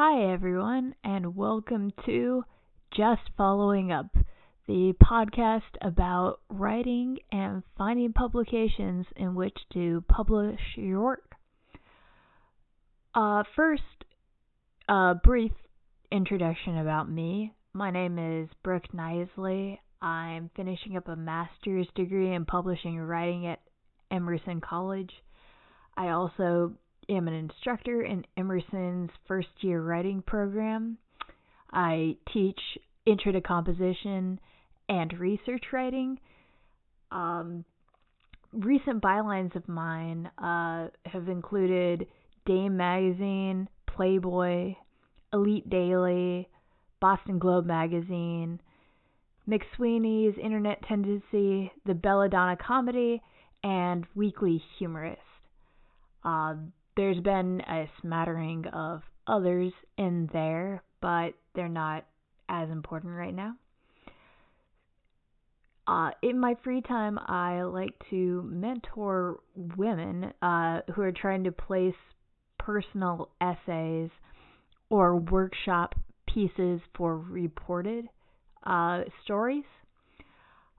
Hi, everyone, and welcome to Just Following Up, the podcast about writing and finding publications in which to publish your work. Uh, first, a brief introduction about me. My name is Brooke Knisley. I'm finishing up a master's degree in publishing and writing at Emerson College. I also am an instructor in Emerson's first year writing program. I teach intro to composition and research writing. Um, recent bylines of mine uh, have included Dame Magazine, Playboy, Elite Daily, Boston Globe Magazine, McSweeney's Internet Tendency, The Belladonna Comedy, and Weekly Humorist. Uh, there's been a smattering of others in there, but they're not as important right now. Uh, in my free time, I like to mentor women uh, who are trying to place personal essays or workshop pieces for reported uh, stories.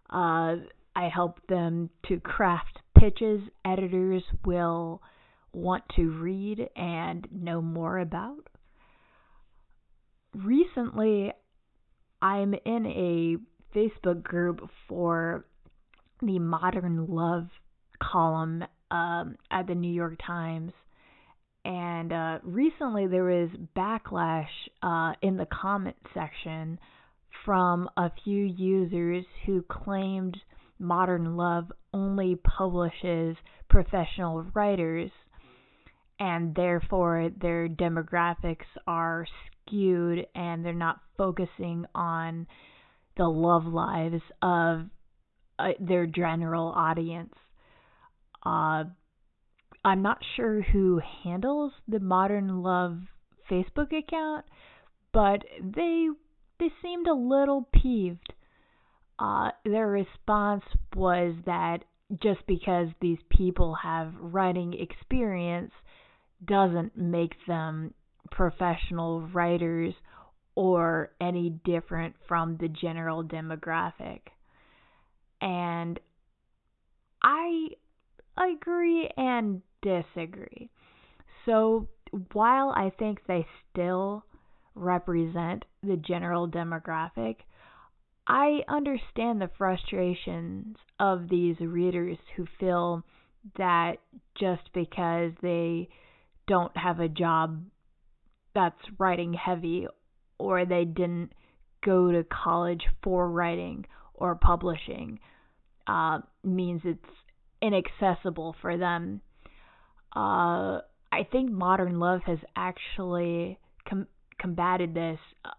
Uh, I help them to craft pitches editors will want to read and know more about. Recently, I'm in a Facebook group for the Modern Love column um, at the New York Times. And uh, recently there was backlash uh, in the comment section from a few users who claimed Modern Love only publishes professional writers and therefore their demographics are skewed and they're not focusing on the love lives of uh, their general audience. Uh, I'm not sure who handles the Modern Love Facebook account, but they they seemed a little peeved. Uh, their response was that just because these people have writing experience doesn't make them professional writers or any different from the general demographic. And I agree and disagree. So while I think they still represent the general demographic, I understand the frustrations of these readers who feel that just because they don't have a job that's writing heavy or they didn't go to college for writing or publishing uh, means it's inaccessible for them. Uh, I think modern love has actually com- combated this uh,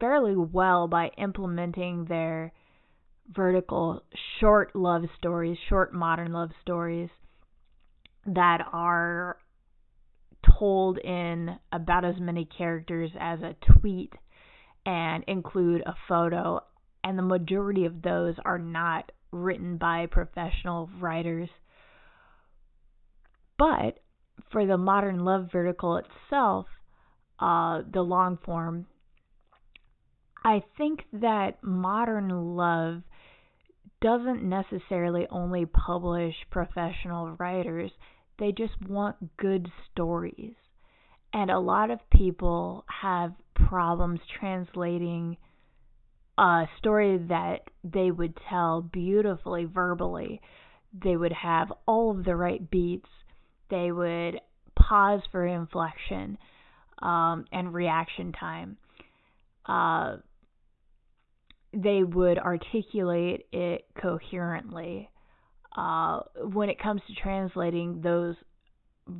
fairly well by implementing their vertical short love stories, short modern love stories that are told in about as many characters as a tweet and include a photo, and the majority of those are not written by professional writers. But for the modern love vertical itself, uh, the long form, I think that modern love doesn't necessarily only publish professional writers they just want good stories. And a lot of people have problems translating a story that they would tell beautifully verbally. They would have all of the right beats. They would pause for inflection um, and reaction time. Uh, they would articulate it coherently uh, when it comes to translating those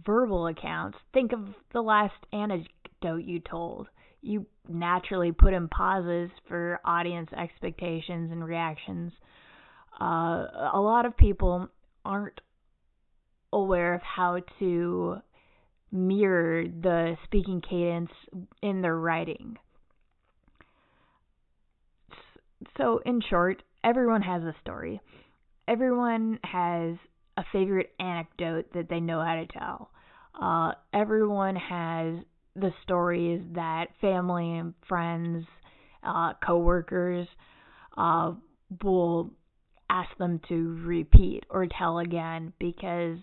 verbal accounts, think of the last anecdote you told. You naturally put in pauses for audience expectations and reactions. Uh, a lot of people aren't aware of how to mirror the speaking cadence in their writing. So, in short, everyone has a story everyone has a favorite anecdote that they know how to tell. Uh, everyone has the stories that family and friends, uh, coworkers, uh, will ask them to repeat or tell again because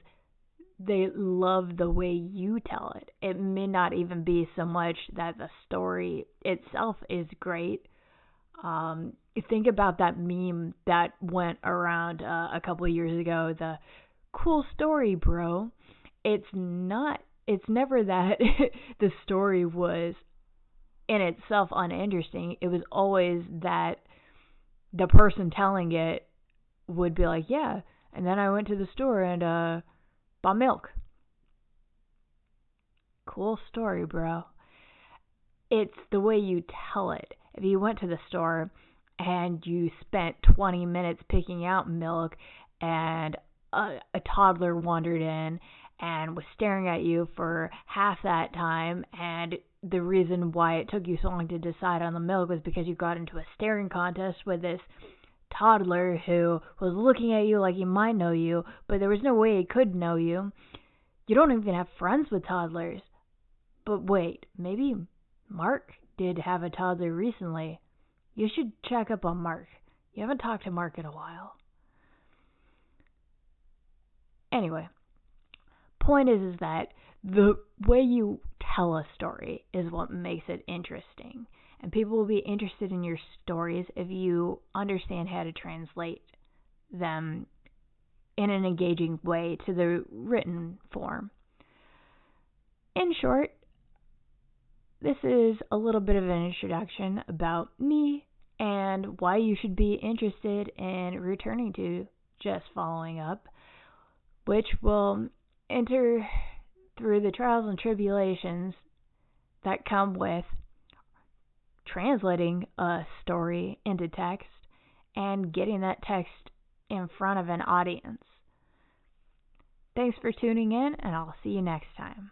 they love the way you tell it. It may not even be so much that the story itself is great. Um, think about that meme that went around uh, a couple of years ago. The cool story, bro. It's not. It's never that the story was in itself uninteresting. It was always that the person telling it would be like, yeah. And then I went to the store and uh bought milk. Cool story, bro. It's the way you tell it. If you went to the store and you spent 20 minutes picking out milk and a, a toddler wandered in and was staring at you for half that time and the reason why it took you so long to decide on the milk was because you got into a staring contest with this toddler who was looking at you like he might know you, but there was no way he could know you. You don't even have friends with toddlers. But wait, maybe Mark did have a toddler recently. You should check up on Mark. You haven't talked to Mark in a while. Anyway, point is is that the way you tell a story is what makes it interesting. And people will be interested in your stories if you understand how to translate them in an engaging way to the written form. In short, this is a little bit of an introduction about me and why you should be interested in returning to just following up, which will enter through the trials and tribulations that come with translating a story into text and getting that text in front of an audience. Thanks for tuning in, and I'll see you next time.